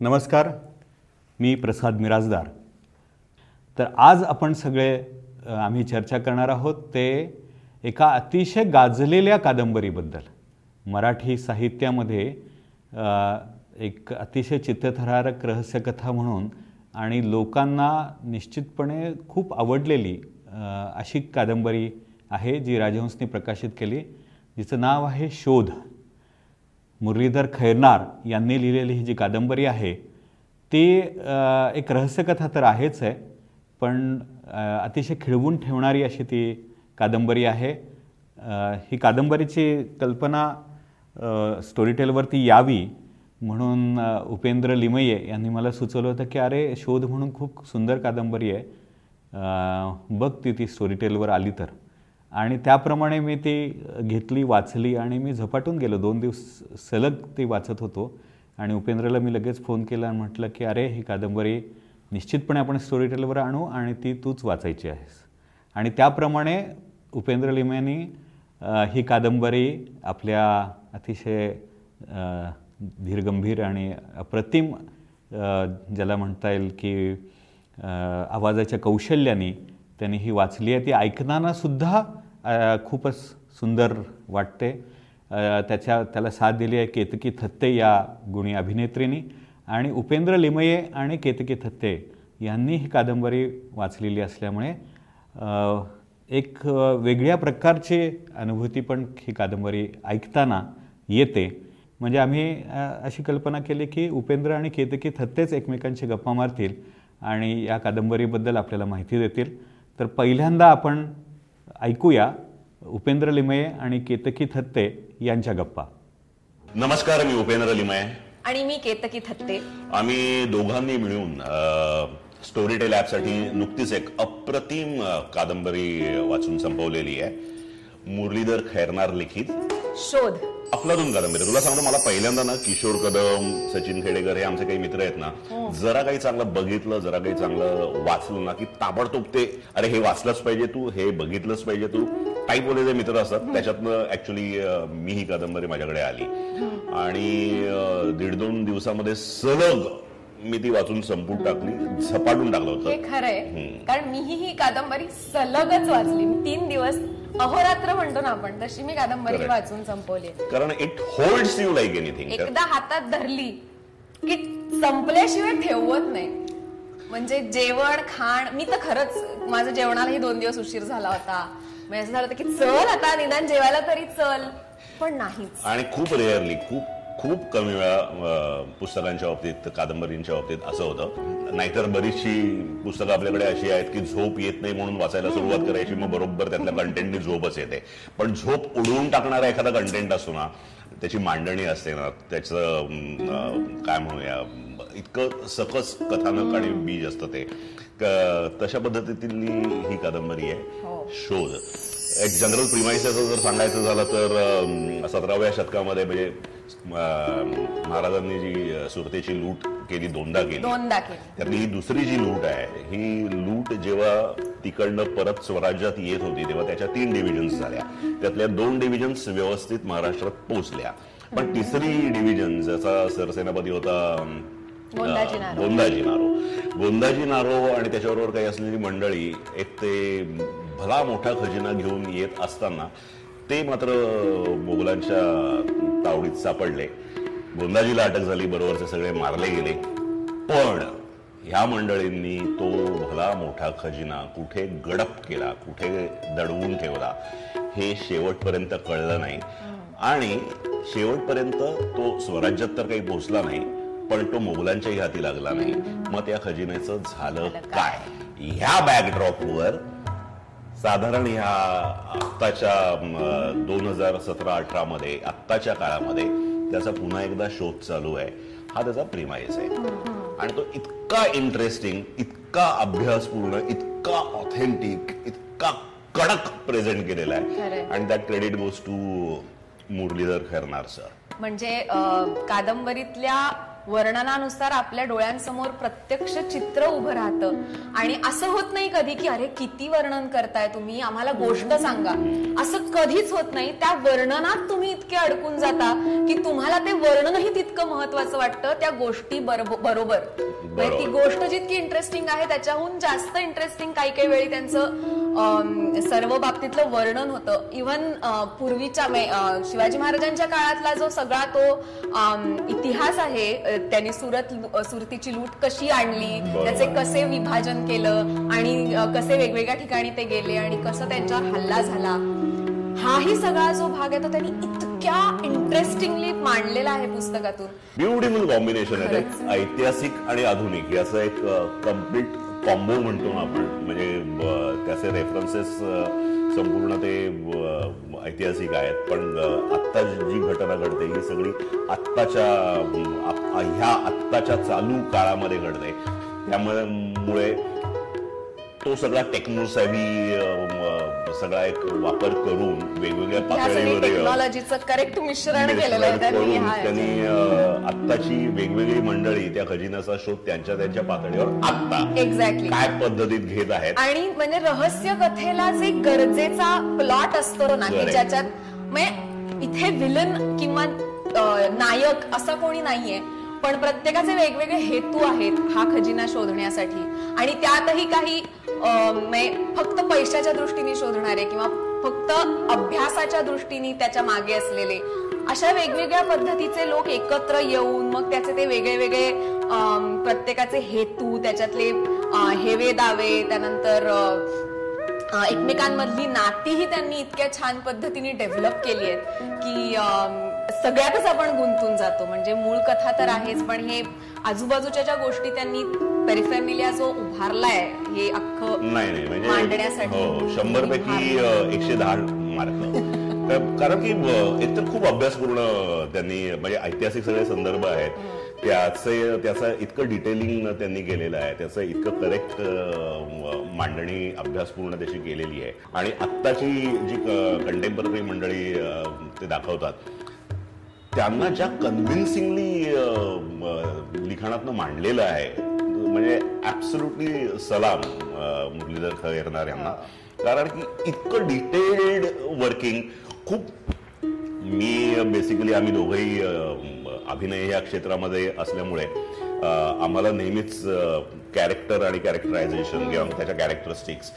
नमस्कार मी प्रसाद मिराजदार. तर आज आपण सगळे आम्ही चर्चा करणार आहोत ते एका अतिशय गाजलेल्या कादंबरीबद्दल. मराठी साहित्यामध्ये एक अतिशय चित्तथरारक रहस्यकथा म्हणून आणि लोकांना निश्चितपणे खूप आवडलेली अशी कादंबरी आहे जी राजहंसने प्रकाशित केली जिचं नाव आहे शोध. मुरलीधर खैरनार यांनी लिहिलेली ही जी कादंबरी आहे ती एक रहस्यकथा तर आहेच आहे पण अतिशय खिळवून ठेवणारी अशी ती कादंबरी आहे. ही कादंबरीची कल्पना स्टोरीटेलवरती यावी म्हणून उपेंद्र लिमये यांनी मला सुचवलं होतं की अरे शोध म्हणून खूप सुंदर कादंबरी आहे. बघ ती ती स्टोरीटेलवर आली तर. आणि त्याप्रमाणे मी ती घेतली वाचली आणि मी झपाटून गेलो. दोन दिवस सलग ती वाचत होतो. आणि उपेंद्रला मी लगेच फोन केला आणि म्हटलं की अरे ही कादंबरी निश्चितपणे आपण स्टोरी टेलवर आणू आणि ती तूच वाचायची आहेस. आणि त्याप्रमाणे उपेंद्र लिम्यांनी ही कादंबरी आपल्या अतिशय धीरगंभीर आणि अप्रतिम ज्याला म्हणता येईल की आवाजाच्या कौशल्याने त्यांनी ही वाचली आहे. ती ऐकतानासुद्धा खूपच सुंदर वाटते. त्याच्या त्याला साथ दिली आहे केतकी थत्ते या गुणी अभिनेत्रीनी. आणि उपेंद्र लिमये आणि केतकी थत्ते यांनी ही कादंबरी वाचलेली असल्यामुळे एक वेगळ्या प्रकारची अनुभूती पण ही कादंबरी ऐकताना येते. म्हणजे आम्ही अशी कल्पना केली की उपेंद्र आणि केतकी थत्तेच एकमेकांशी गप्पा मारतील आणि या कादंबरीबद्दल आपल्याला माहिती देतील. तर पहिल्यांदा आपण ऐकूया उपेंद्र लिमये आणि केतकी थत्ते यांच्या गप्पा. नमस्कार मी उपेंद्र लिमये. आणि मी केतकी थत्ते. आम्ही दोघांनी मिळून स्टोरी टेल साठी नुकतीच एक अप्रतिम कादंबरी वाचून संपवलेली आहे. मुरलीधर खैरनार लिखित. शोध. अफलातून कादंबरी तुला सांगतो मला पहिल्यांदा ना किशोर कदम सचिन खेडेकर हे आमचे काही मित्र आहेत ना जरा काही चांगलं बघितलं जरा काही चांगलं वाचलं ना की ताबडतोब ते अरे हे वाचलंच पाहिजे तू हे बघितलंच पाहिजे तू टाईप वाले जे मित्र असतात त्याच्यातनं ऍक्च्युली मी ही कादंबरी माझ्याकडे आली. आणि दीड दोन दिवसामध्ये सलग मी ती वाचून संपून टाकली झपाटून टाकलं हे होतं खरंय कारण मीही ही कादंबरी सलगच वाचली. मी तीन दिवस अहोरात्र म्हणतो ना आपण तशी मी कादंबरी Correct. वाचून संपवली. कारण it holds you like anything एकदा हातात धरली की संपल्याशिवाय ठेवत नाही. म्हणजे जेवण खाण मी तर खरंच माझं जेवणालाही दोन दिवस उशीर झाला होता. म्हणजे असं झालं होतं की चल आता निदान जेवायला तरी चल. पण नाहीच. आणि खूप रेअरली खूप खूप कमी वेळा अ, पुस्तकांच्या बाबतीत कादंबरींच्या बाबतीत असं होतं. नाहीतर बरीचशी पुस्तकं आपल्याकडे अशी आहेत की झोप येत नाही म्हणून वाचायला सुरुवात करायची मग बरोबर त्यातल्या कंटेंटनी झोपच येते. पण झोप उडवून टाकणारा एखादा कंटेंट असतो ना त्याची मांडणी असते ना त्याचं काय म्हणूया इतकं सकस कथानक आणि बीज असतं ते. तशा पद्धतीतली ही कादंबरी हो. आहे शोध. एक जनरल प्रिमाइसेस जर सांगायचं झालं तर सतराव्या शतकामध्ये म्हणजे महाराजांनी जी सुरतेची लूट केली दोनदा केली. दोनदा केली. त्यातली ही दुसरी जी लूट आहे ही लूट जेव्हा तिकडनं परत स्वराज्यात येत होती तेव्हा त्याच्या तीन डिव्हिजन्स झाल्या. त्यातल्या दोन डिव्हिजन्स व्यवस्थित महाराष्ट्रात पोहोचल्या. पण तिसरी डिव्हिजन ज्याचा सरसेनापती होता. गोंदाजी नारो. गोंदाजी नारो आणि त्याच्याबरोबर काही असलेली मंडळी एक ते भला मोठा खजिना घेऊन येत असताना ते मात्र मोगलांच्या तावडीत सापडले. गोंदाजीला अटक झाली बरोबरचे सगळे मारले गेले. पण ह्या मंडळींनी तो भला मोठा खजिना कुठे गडप केला कुठे दडवून ठेवला हे शेवटपर्यंत कळलं नाही. आणि शेवटपर्यंत तो स्वराज्यात तर काही पोहोचला नाही पण तो मोगलांच्याही हाती लागला नाही. मग त्या खजिन्याचं झालं काय? ह्या बॅकड्रॉपवर साधारण ह्या आत्ताच्या दोन हजार सतरा अठरा मध्ये आत्ताच्या काळामध्ये त्याचा पुन्हा एकदा शोध चालू आहे. हा त्याचा प्रिमाइस आहे. आणि तो इतका इंटरेस्टिंग इतका अभ्यासपूर्ण इतका ऑथेंटिक इतका कडक प्रेझेंट केलेला आहे. आणि that credit goes to Murlidhar Khairnar sir म्हणजे कादंबरीतल्या वर्णनानुसार आपल्या डोळ्यांसमोर प्रत्यक्ष चित्र उभं राहतं. आणि असं होत नाही कधी की अरे किती वर्णन करताय तुम्ही? आम्हाला गोष्ट सांगा. असं कधीच होत नाही. त्या वर्णनात तुम्ही इतके अडकून जाता की तुम्हाला ते वर्णनही तितकं महत्वाचं वाटतं त्या गोष्टी बरोब- बरोबर. म्हणजे ती गोष्ट जितकी इंटरेस्टिंग आहे त्याच्याहून जास्त इंटरेस्टिंग काही काही वेळी त्यांचं सर्व बाबतीतलं वर्णन होतं. इव्हन पूर्वीच्या शिवाजी महाराजांच्या काळातला जो सगळा तो इतिहास आहे त्यांनी सुरत सुरतीची लूट कशी आणली. त्याचे कसे विभाजन केलं? आणि कसे वेगवेगळ्या ठिकाणी ते गेले? आणि कसं त्यांच्यावर हल्ला झाला? हाही सगळा जो भाग आहे तो त्यांनी इतक्या इंटरेस्टिंगली मांडलेला आहे पुस्तकातून. ब्युटिफुल कॉम्बिनेशन आहे. ऐतिहासिक आणि आधुनिक. याचं एक कंप्लीट कॉम्बो म्हणतो आपण. म्हणजे त्याचे रेफरन्सेस संपूर्ण ते ऐतिहासिक आहेत. पण आत्ता जी घटना घडते ही सगळी आत्ताच्या ह्या आत्ताच्या चालू काळामध्ये घडते. त्यामुळे मुळे तो सगळा टेक्नोसॅव्ही सगळा एक वापर करून वेगवेगळ्या पातळीवर टेक्नॉलॉजीचं करेक्ट मिश्रण करून त्यांनी आत्ताची वेगवेगळी मंडळी त्या खजिन्याचा शोध त्यांच्या त्यांच्या पातळीवर आत्ता एक्झॅक्टली काय पद्धतीत घेत आहेत? आणि म्हणजे रहस्य कथेला जे गरजेचा प्लॉट असतो ना की. ज्याच्यात म्हणजे इथे विलन किंवा नायक असं कोणी नाहीये पण प्रत्येकाचे वेगवेगळे हेतू आहेत हा खजिना शोधण्यासाठी. आणि त्यातही काही फक्त पैशाच्या दृष्टीने शोधणारे किंवा फक्त अभ्यासाच्या दृष्टीने त्याच्यामागे असलेले अशा वेगवेगळ्या पद्धतीचे लोक एकत्र येऊन मग त्याचे ते वेगळे वेगळे प्रत्येकाचे हेतू त्याच्यातले हेवे दावे त्यानंतर एकमेकांमधली नातीही त्यांनी इतक्या छान पद्धतीने डेव्हलप केली आहेत की सगळ्यातच आपण गुंतून जातो. म्हणजे मूळ कथा तर आहेच पण हे आजूबाजूच्या ज्या गोष्टी त्यांनी पेरिफेमिलिया जो उभारलाय हे अख्खं नाही नाही म्हणजे हो शंभर पैकी एकशे दहा मार्क. कारण की एकतर खूप अभ्यासपूर्ण त्यांनी म्हणजे ऐतिहासिक सगळे संदर्भ आहेत. त्याचे त्याचं इतकं डिटेलिंग त्यांनी केलेलं आहे त्याचं इतकं करेक्ट मांडणी अभ्यासपूर्ण त्याची केलेली आहे. आणि आत्ताची जी कंटेम्पररी मंडळी ते दाखवतात त्यांना ज्या कन्व्हिन्सिंगली लिखाणातनं मांडलेलं आहे म्हणजे ऍब्सोल्युटली सलाम मुरलीधर खैरनार यांना. कारण की इतकं डिटेल्ड वर्किंग खूप मी बेसिकली आम्ही दोघंही अभिनय या क्षेत्रामध्ये असल्यामुळे आम्हाला नेहमीच कॅरेक्टर आणि कॅरेक्टरायझेशन किंवा त्याच्या कॅरेक्टरिस्टिक्स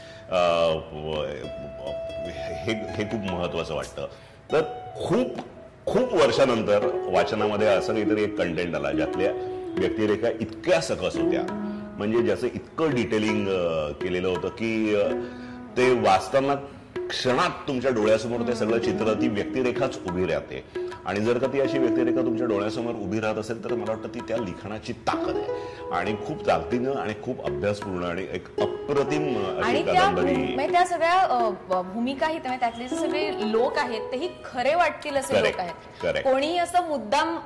हे हे खूप महत्वाचं वाटतं. तर खूप खूप वर्षानंतर वाचनामध्ये असं काहीतरी एक कंटेंट आला ज्यातल्या व्यक्तिरेखा इतक्या सकस होत्या. म्हणजे ज्याचं इतकं डिटेलिंग केलेलं होतं की ते वाचताना क्षणात तुमच्या डोळ्यासमोर ते सगळं चित्र ती व्यक्तिरेखाच उभी राहते. आणि जर का ती अशी व्यक्तिरेखा तुमच्या डोळ्यासमोर उभी राहत असेल तर मला वाटतं ती त्या लिखाणाची ताकद आहे. आणि खूप ताकदीनं आणि खूप अभ्यासपूर्ण आणि एक अप अप्रतिम आणि त्या म्हणजे त्या सगळ्या अ, ब- भूमिका आहेत म्हणजे त्यातले जे सगळे लोक आहेत तेही खरे वाटतील असे लोक आहेत. कोणी असं मुद्दाम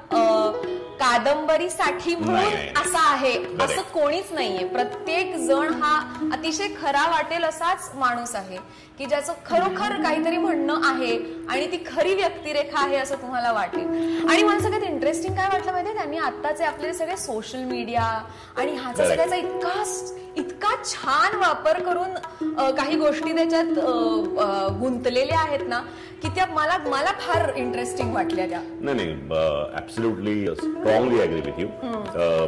कादंबरीसाठी म्हणून. असा आहे. असं कोणीच नाहीये प्रत्येक जण हा अतिशय खरा वाटेल असाच माणूस आहे की ज्याचं खरोखर काहीतरी म्हणणं आहे आणि ती खरी व्यक्तिरेखा आहे असं तुम्हाला वाटेल आणि मला सगळ्यात इंटरेस्टिंग काय वाटलं माहितीये त्यांनी आत्ताचे आपले सगळे सोशल मीडिया आणि ह्याचा. सगळ्याचा इतका इतका छान वापर करून काही गोष्टी त्याच्यात गुंतलेल्या आहेत ना की त्या मला मला फार इंटरेस्टिंग वाटल्या त्या. नाही नाही absolutely strongly agree with you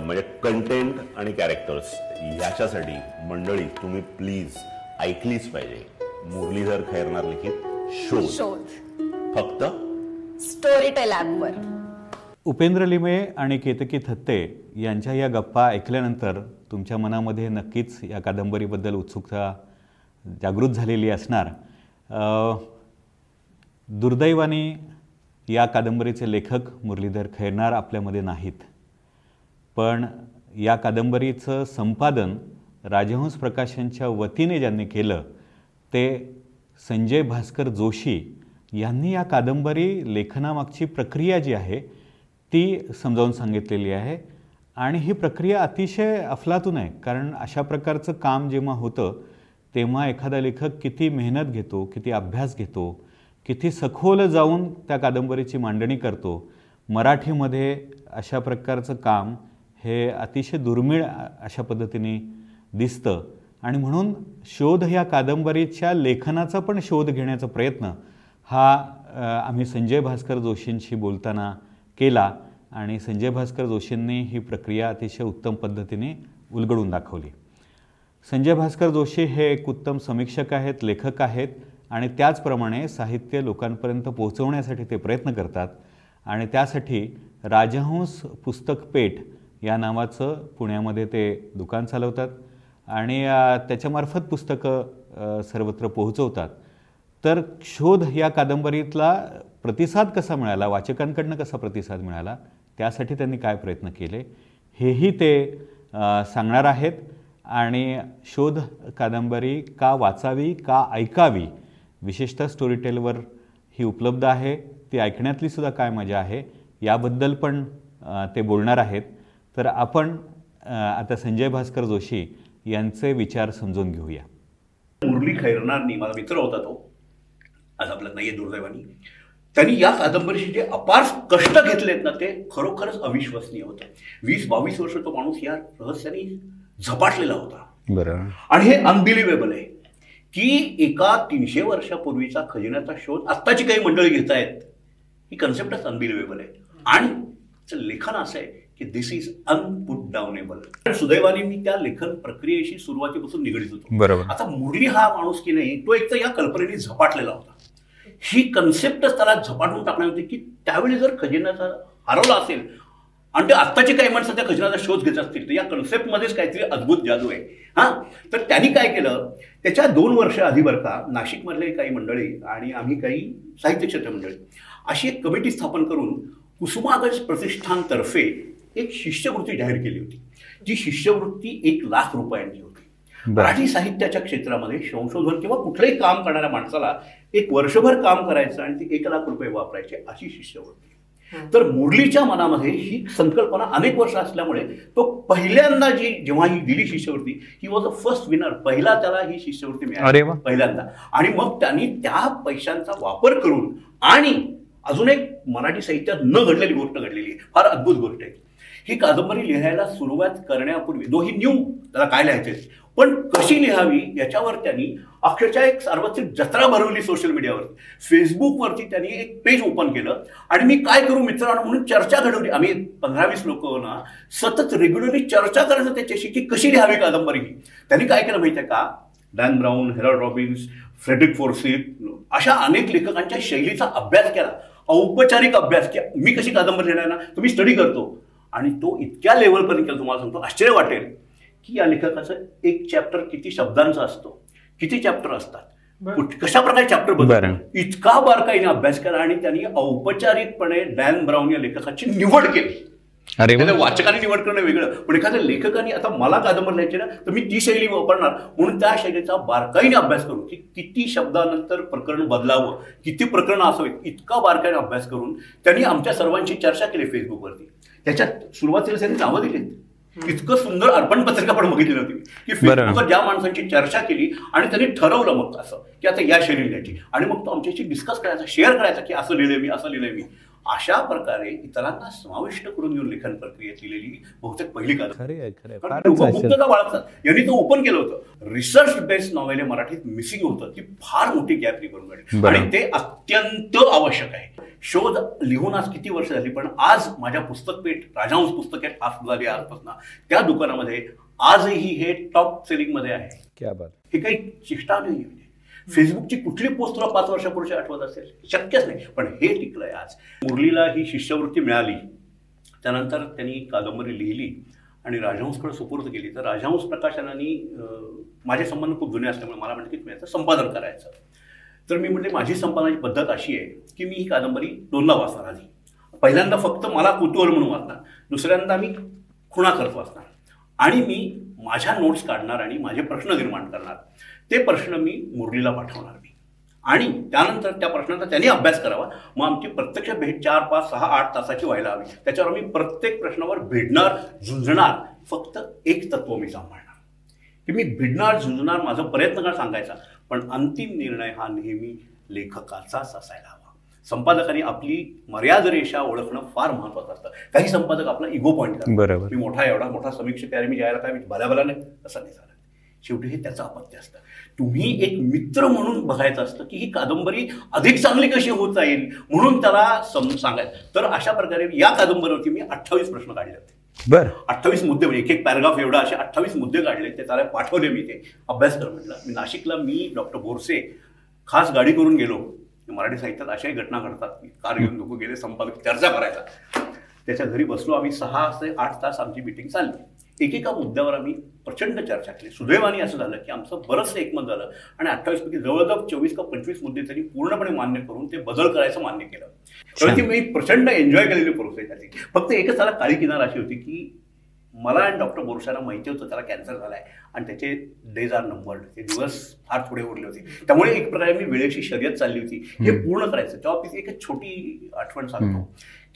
म्हणजे कंटेंट आणि कॅरेक्टर्स याच्यासाठी मंडळी तुम्ही प्लीज ऐकलीच पाहिजे. मुरलीधर खैरनार लिखित शोध. शोध. फक्त स्टोरी टेल वर. उपेंद्र लिमे आणि केतकी थत्ते यांच्या या गप्पा ऐकल्यानंतर तुमच्या मनामध्ये नक्कीच या कादंबरीबद्दल उत्सुकता जागृत झालेली असणार. दुर्दैवाने या कादंबरीचे लेखक मुरलीधर खैरनार आपल्यामध्ये नाहीत. पण या कादंबरीचं संपादन राजहंस प्रकाशनच्या वतीने ज्यांनी केलं ते संजय भास्कर जोशी यांनी या कादंबरी लेखनामागची प्रक्रिया जी आहे ती समजावून सांगितलेली आहे. आणि ही प्रक्रिया अतिशय अफलातून आहे. कारण अशा प्रकारचं काम जेव्हा होतं तेव्हा एखादा लेखक किती मेहनत घेतो किती अभ्यास घेतो किती सखोल जाऊन त्या कादंबरीची मांडणी करतो मराठीमध्ये अशा प्रकारचं काम हे अतिशय दुर्मिळ अशा पद्धतीने दिसतं. आणि म्हणून शोध या कादंबरीच्या लेखनाचा पण शोध घेण्याचा प्रयत्न हा आम्ही संजय भास्कर जोशींशी बोलताना केला. आणि संजय भास्कर जोशींनी ही प्रक्रिया अतिशय उत्तम पद्धतीने उलगडून दाखवली. संजय भास्कर जोशी हे एक उत्तम समीक्षक आहेत लेखक आहेत आणि त्याचप्रमाणे साहित्य लोकांपर्यंत पोहोचवण्यासाठी ते प्रयत्न करतात आणि त्यासाठी राजहंस पुस्तक पेठ या नावाचं पुण्यामध्ये ते दुकान चालवतात आणि त्याच्यामार्फत पुस्तकं सर्वत्र पोहोचवतात. तर शोध या कादंबरीतला प्रतिसाद कसा मिळाला? वाचकांकडनं कसा प्रतिसाद मिळाला? त्यासाठी त्यांनी काय प्रयत्न केले? हेही ते सांगणार आहेत. आणि शोध कादंबरी का वाचावी का ऐकावी विशेषतः स्टोरीटेलवर ही उपलब्ध आहे. ती ऐकण्यातली सुद्धा काय मजा आहे? याबद्दल पण ते बोलणार आहेत. तर आपण आता संजय भास्कर जोशी यांचे विचार समजून घेऊया. मुरली खैरनारनी माझा मित्र होता तो. आज आपल्यात आहे दुर्दैवानी. त्यांनी या कादंबरीचे जे अपार कष्ट घेतलेत ना ते खरोखरच अविश्वसनीय होतं. वीस बावीस वर्ष तो माणूस या रहस्याने झपाटलेला होता. बरं. आणि हे अनबिलिव्हेबल आहे की एका तीनशे वर्षापूर्वीचा खजिन्याचा शोध आत्ताची काही मंडळी घेत आहेत ही कन्सेप्टच अनबिलिव्हेबल आहे. आणि लेखन असं आहे की दिस इज अनपुट डाउनेबल सुदैवाने मी त्या लेखन प्रक्रियेशी सुरुवातीपासून निगडीत होतो. बरोबर. आता मुरली हा माणूस की नाही तो एक तर या कल्पनेने झपाटलेला होता. ही कन्सेप्टच त्याला झपाटून टाकणार होती की त्यावेळी जर खजिन्याचा हरवला असेल आणि ते आत्ताचे काही माणसं त्या खजिन्याचा शोध घेत असतील तर या कन्सेप्टमध्येच काहीतरी अद्भुत जादू आहे. हां? तर त्यांनी काय केलं? त्याच्या दोन वर्ष आधी बरं का नाशिकमधले काही मंडळी आणि आम्ही काही साहित्य क्षेत्र मंडळी अशी एक कमिटी स्थापन करून कुसुमाग्रज प्रतिष्ठानतर्फे एक शिष्यवृत्ती जाहीर केली होती. जी शिष्यवृत्ती एक लाख रुपयांची होती. मराठी साहित्याच्या क्षेत्रामध्ये संशोधन किंवा कुठलंही काम करणाऱ्या माणसाला एक वर्षभर काम करायचं आणि ती एक लाख रुपये वापरायचे अशी शिष्यवृत्ती. तर मुरलीच्या मनामध्ये ही संकल्पना अनेक वर्ष असल्यामुळे तो पहिल्यांदा जी जेव्हा ही दिली शिष्यवृत्ती he was a first winner. पहिला त्याला ही शिष्यवृत्ती मिळाली. पहिल्यांदा. आणि मग त्यांनी त्या पैशांचा वापर करून आणि अजून एक मराठी साहित्यात न घडलेली गोष्ट घडलेली आहे. फार अद्भुत गोष्ट आहे. ही कादंबरी लिहायला सुरुवात करण्यापूर्वी दो ही न्यू त्याला काय लिहायचे पण कशी लिहावी याच्यावर त्यांनी अक्षरशः एक सार्वत्रिक जत्रा भरवली सोशल मीडियावर फेसबुकवरती त्यांनी एक पेज ओपन केलं. आणि मी काय करू मित्रांनो म्हणून चर्चा घडवली. आम्ही पंधरा वीस लोक ना सतत रेग्युलरली चर्चा करायचं त्याच्याशी की कशी लिहावी कादंबरी. ही त्यांनी काय केलं माहिती आहे का? Dan Brown Harold Robbins Frederick Forsyth अशा अनेक लेखकांच्या शैलीचा अभ्यास केला. औपचारिक अभ्यास केला. मी कशी कादंबरी लिहिणार ना? तो मी स्टडी करतो. आणि तो इतक्या लेवलपर्यंत केला तुम्हाला सांगतो आश्चर्य वाटेल की या लेखकाचं एक चॅप्टर किती शब्दांचा असतो. किती चॅप्टर असतात? कशा प्रकारे चॅप्टर. बदल इतका बारकाईने अभ्यास केला आणि त्यांनी औपचारिकपणे डॅन ब्राऊन या लेखकाची निवड केली. अरे वाचकाने निवड करणं वेगळं. पण एखाद्या लेखकाने आता मला कादंबरी लिहायची ना तर मी ती शैली वापरणार. म्हणून त्या शैलीचा बारकाईने अभ्यास करून की किती शब्दानंतर प्रकरण बदलावं किती प्रकरण असावीत इतका बारकाईने अभ्यास करून त्यांनी आमच्या सर्वांची चर्चा केली फेसबुकवरती त्याच्यात सुरुवातीला त्यांनी नावं दिलीत. इतकं सुंदर अर्पण पत्रिका पण बघितली नव्हती. की. फेसबुकवर ज्या माणसांची चर्चा केली आणि त्यांनी ठरवलं मग असं की आता या शैली लिहायची आणि मग तो आमच्याशी डिस्कस करायचा शेअर करायचा की असं लिहिलंय मी असं लिहिलंय मी. अशा प्रकारे इतरांना समाविष्ट करून घेऊन लेखन प्रक्रियेत लिहिलेली बहुतेक पहिली. उपमुक्तता बाळगतात यांनी तो ओपन केलं होतं. रिसर्च बेस्ड नॉवेल मराठीत मिसिंग होतं. ती फार मोठी गॅप बरं. आणि ते अत्यंत आवश्यक आहे. शोध लिहून आज किती वर्ष झाली? पण आज माझ्या पुस्तकपेठ राजहंस पुस्तकेट आज झाली आजपासून त्या दुकानामध्ये आजही हे टॉप सेलिंगमध्ये आहे. क्या बात. हे काही चेष्टा नाही म्हणजे फेसबुकची कुठली पोस्ट तुला पाच वर्षापूर्वी आठवत असेल? शक्यच नाही. पण हे टिकलंय आज. मुरलीला ही शिष्यवृत्ती मिळाली. त्यानंतर त्यांनी कादंबरी लिहिली आणि राजहंसकडे सुपूर्द केली. तर राजहंस प्रकाशनाने माझे संबंध खूप जुने असल्यामुळे मला म्हणते की तुम्ही याचं संपादन करायचं. तर मी म्हटले माझी संपादनाची पद्धत अशी आहे की मी ही कादंबरी दोनदा वाचणार आधी. पहिल्यांदा फक्त मला कुतूहल म्हणून वाचणार दुसऱ्यांदा मी खुणा करत वाचणार. आणि मी माझ्या नोट्स काढणार आणि माझे प्रश्न निर्माण करणार. ते प्रश्न मी मुरलीला पाठवणार मी. आणि त्यानंतर त्या प्रश्नांचा त्यांनी अभ्यास करावा. मग आमची प्रत्यक्ष भेट चार पाच सहा आठ तासाची व्हायला हवी. त्याच्यावर मी प्रत्येक प्रश्नावर भिडणार झुंजणार फक्त एक तत्व मी सांभाळणार. की मी भिडणार झुंजणार माझा प्रयत्न का सांगायचा? पण अंतिम निर्णय हा नेहमी लेखकाचाच असायला हवा. संपादकांनी आपली मर्याद रेषा ओळखणं फार महत्वाचं असतं. काही संपादक आपला इगो पॉईंट करतात. बरोबर. मी मोठा एवढा मोठा समीक्षक आहे मी जायला काय मी भल्या भल्या नाही. असं नाही झालं शेवटी हे त्याचं अपत्य असतं. तुम्ही एक मित्र म्हणून बघायचं असतं की ही कादंबरी अधिक चांगली कशी होत जाईल म्हणून त्याला सम सांगायचं. तर अशा प्रकारे या कादंबरीवरती मी अठ्ठावीस प्रश्न काढले होते. बर. अठ्ठावीस मुद्दे म्हणजे एक एक पॅराग्राफ एवढा असे अठ्ठावीस मुद्दे काढले ते त्याला पाठवले मी ते अभ्यास कर म्हटलं. मी नाशिकला मी डॉक्टर बोरसे खास गाडी करून गेलो. मराठी साहित्यात अशाही घटना घडतात. की कार घेऊन लोक गेले संपादक चर्चा करायचा. त्याच्या घरी बसलो आम्ही सहा ते आठ तास आमची मिटिंग चालली. एकेका मुद्द्यावर आम्ही प्रचंड चर्चा केली. सुदैवाने असं झालं की आमचं बरंचसं एकमत झालं आणि अठ्ठावीस पैकी जवळजवळ चोवीस का पंचवीस मुद्दे त्यांनी पूर्णपणे मान्य करून ते बदल करायचं मान्य केलं. तर ती मी प्रचंड एन्जॉय केलेली प्रोसेस आहे ती. फक्त एकच त्याला काळी किनार अशी होती की मला आणि डॉक्टर बोरशाला माहिती होतं त्याला कॅन्सर झालाय आणि त्याचे डेज आर नंबर्ड ते दिवस फार थोडे उरले होते. त्यामुळे एक प्रकारे मी वेळेची शर्यत चालली होती. हे पूर्ण करायचं. तेव्हा मी एक छोटी आठवण सांगतो.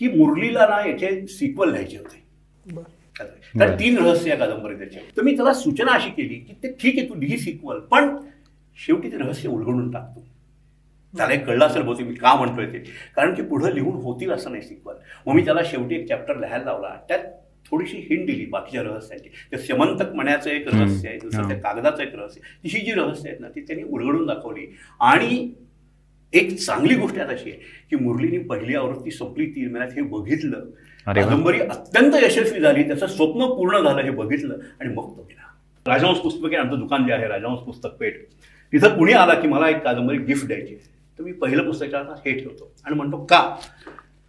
की मुरलीला ना याचे सिक्वल लिहायचे होते. कारण तीन रहस्य या कादंबरी त्याचे तर मी त्याला सूचना अशी केली की ते ठीक आहे तू लिही सिक्वल पण शेवटी ते रहस्य उलगडून टाकतो. त्याला एक कळलं असेल बहुतेक मी का म्हणतोय ते. कारण की पुढं लिहून होतील असं नाही सिक्वल मग मी त्याला शेवटी एक चॅप्टर लिहायला लावला. त्यात थोडीशी हिंट दिली बाकीच्या रहस्यांची. ते समंतक म्हणायचं एक रहस्य आहे दुसरं त्या कागदाचं एक रहस्य. आहे. ही जी रहस्य आहेत ना ती त्यांनी उलगडून दाखवली. आणि एक चांगली गोष्ट यात अशी आहे की मुरलीनी पहिली आवृत्ती संपली तीन महिन्यात हे बघितलं. कादंबरी अत्यंत यशस्वी झाली त्याचं स्वप्न पूर्ण झालं हे बघितलं आणि मग तो गेला. राजहंस पुस्तके आमचं दुकान जे आहे राजहंस पुस्तक पेठ तिथं कुणी आला की मला एक कादंबरी गिफ्ट द्यायची. तर मी पहिलं पुस्तकाला हे ठेवतो आणि म्हणतो का?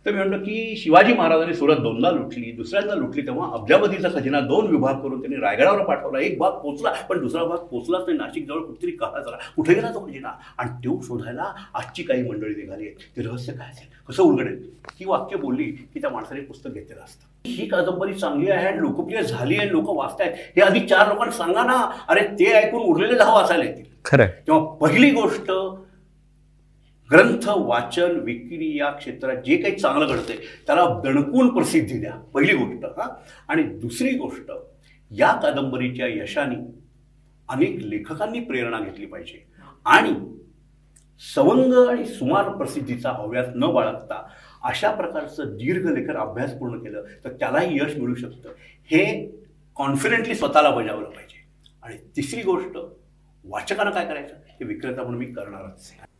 तर मी म्हणतो की शिवाजी महाराजांनी सुरत दोनदा लुटली दुसऱ्यांदा लुटली तेव्हा अब्जावतीचा खजिना दोन विभाग करून त्यांनी रायगडावर पाठवला. एक भाग पोचला पण दुसरा भाग पोचलाच नाही. नाशिक जवळ कुठेतरी काळा झाला. कुठे गेला तो खजिना? आणि तो शोधायला आजची काही मंडळी निघाली आहेत. ते रहस्य काय असेल? कसं उलगडेल? ही वाक्य बोलली की त्या माणसाने पुस्तक घेतलेलं असतं. ही कादंबरी चांगली आहे आणि लोकप्रिय झाली आहे लोक वाचतायत. हे आधी चार लोकांना सांगा ना. अरे ते ऐकून उरलेले दहा वाचायला येतील. खरंय तेव्हा पहिली गोष्ट ग्रंथ वाचन विक्री या क्षेत्रात जे काही चांगलं घडतंय त्याला दणकून प्रसिद्धी द्या. पहिली गोष्ट हा. आणि दुसरी गोष्ट या कादंबरीच्या यशाने अनेक लेखकांनी प्रेरणा घेतली पाहिजे. आणि सवंग आणि सुमार प्रसिद्धीचा हव्यास न बाळगता अशा प्रकारचं दीर्घ लेखन अभ्यास पूर्ण केलं तर त्यालाही यश मिळू शकतं. हे कॉन्फिडेंटली स्वतःला बजावलं पाहिजे. आणि तिसरी गोष्ट वाचकांना काय करायचं? ते विक्रेता म्हणून मी करणारच आहे.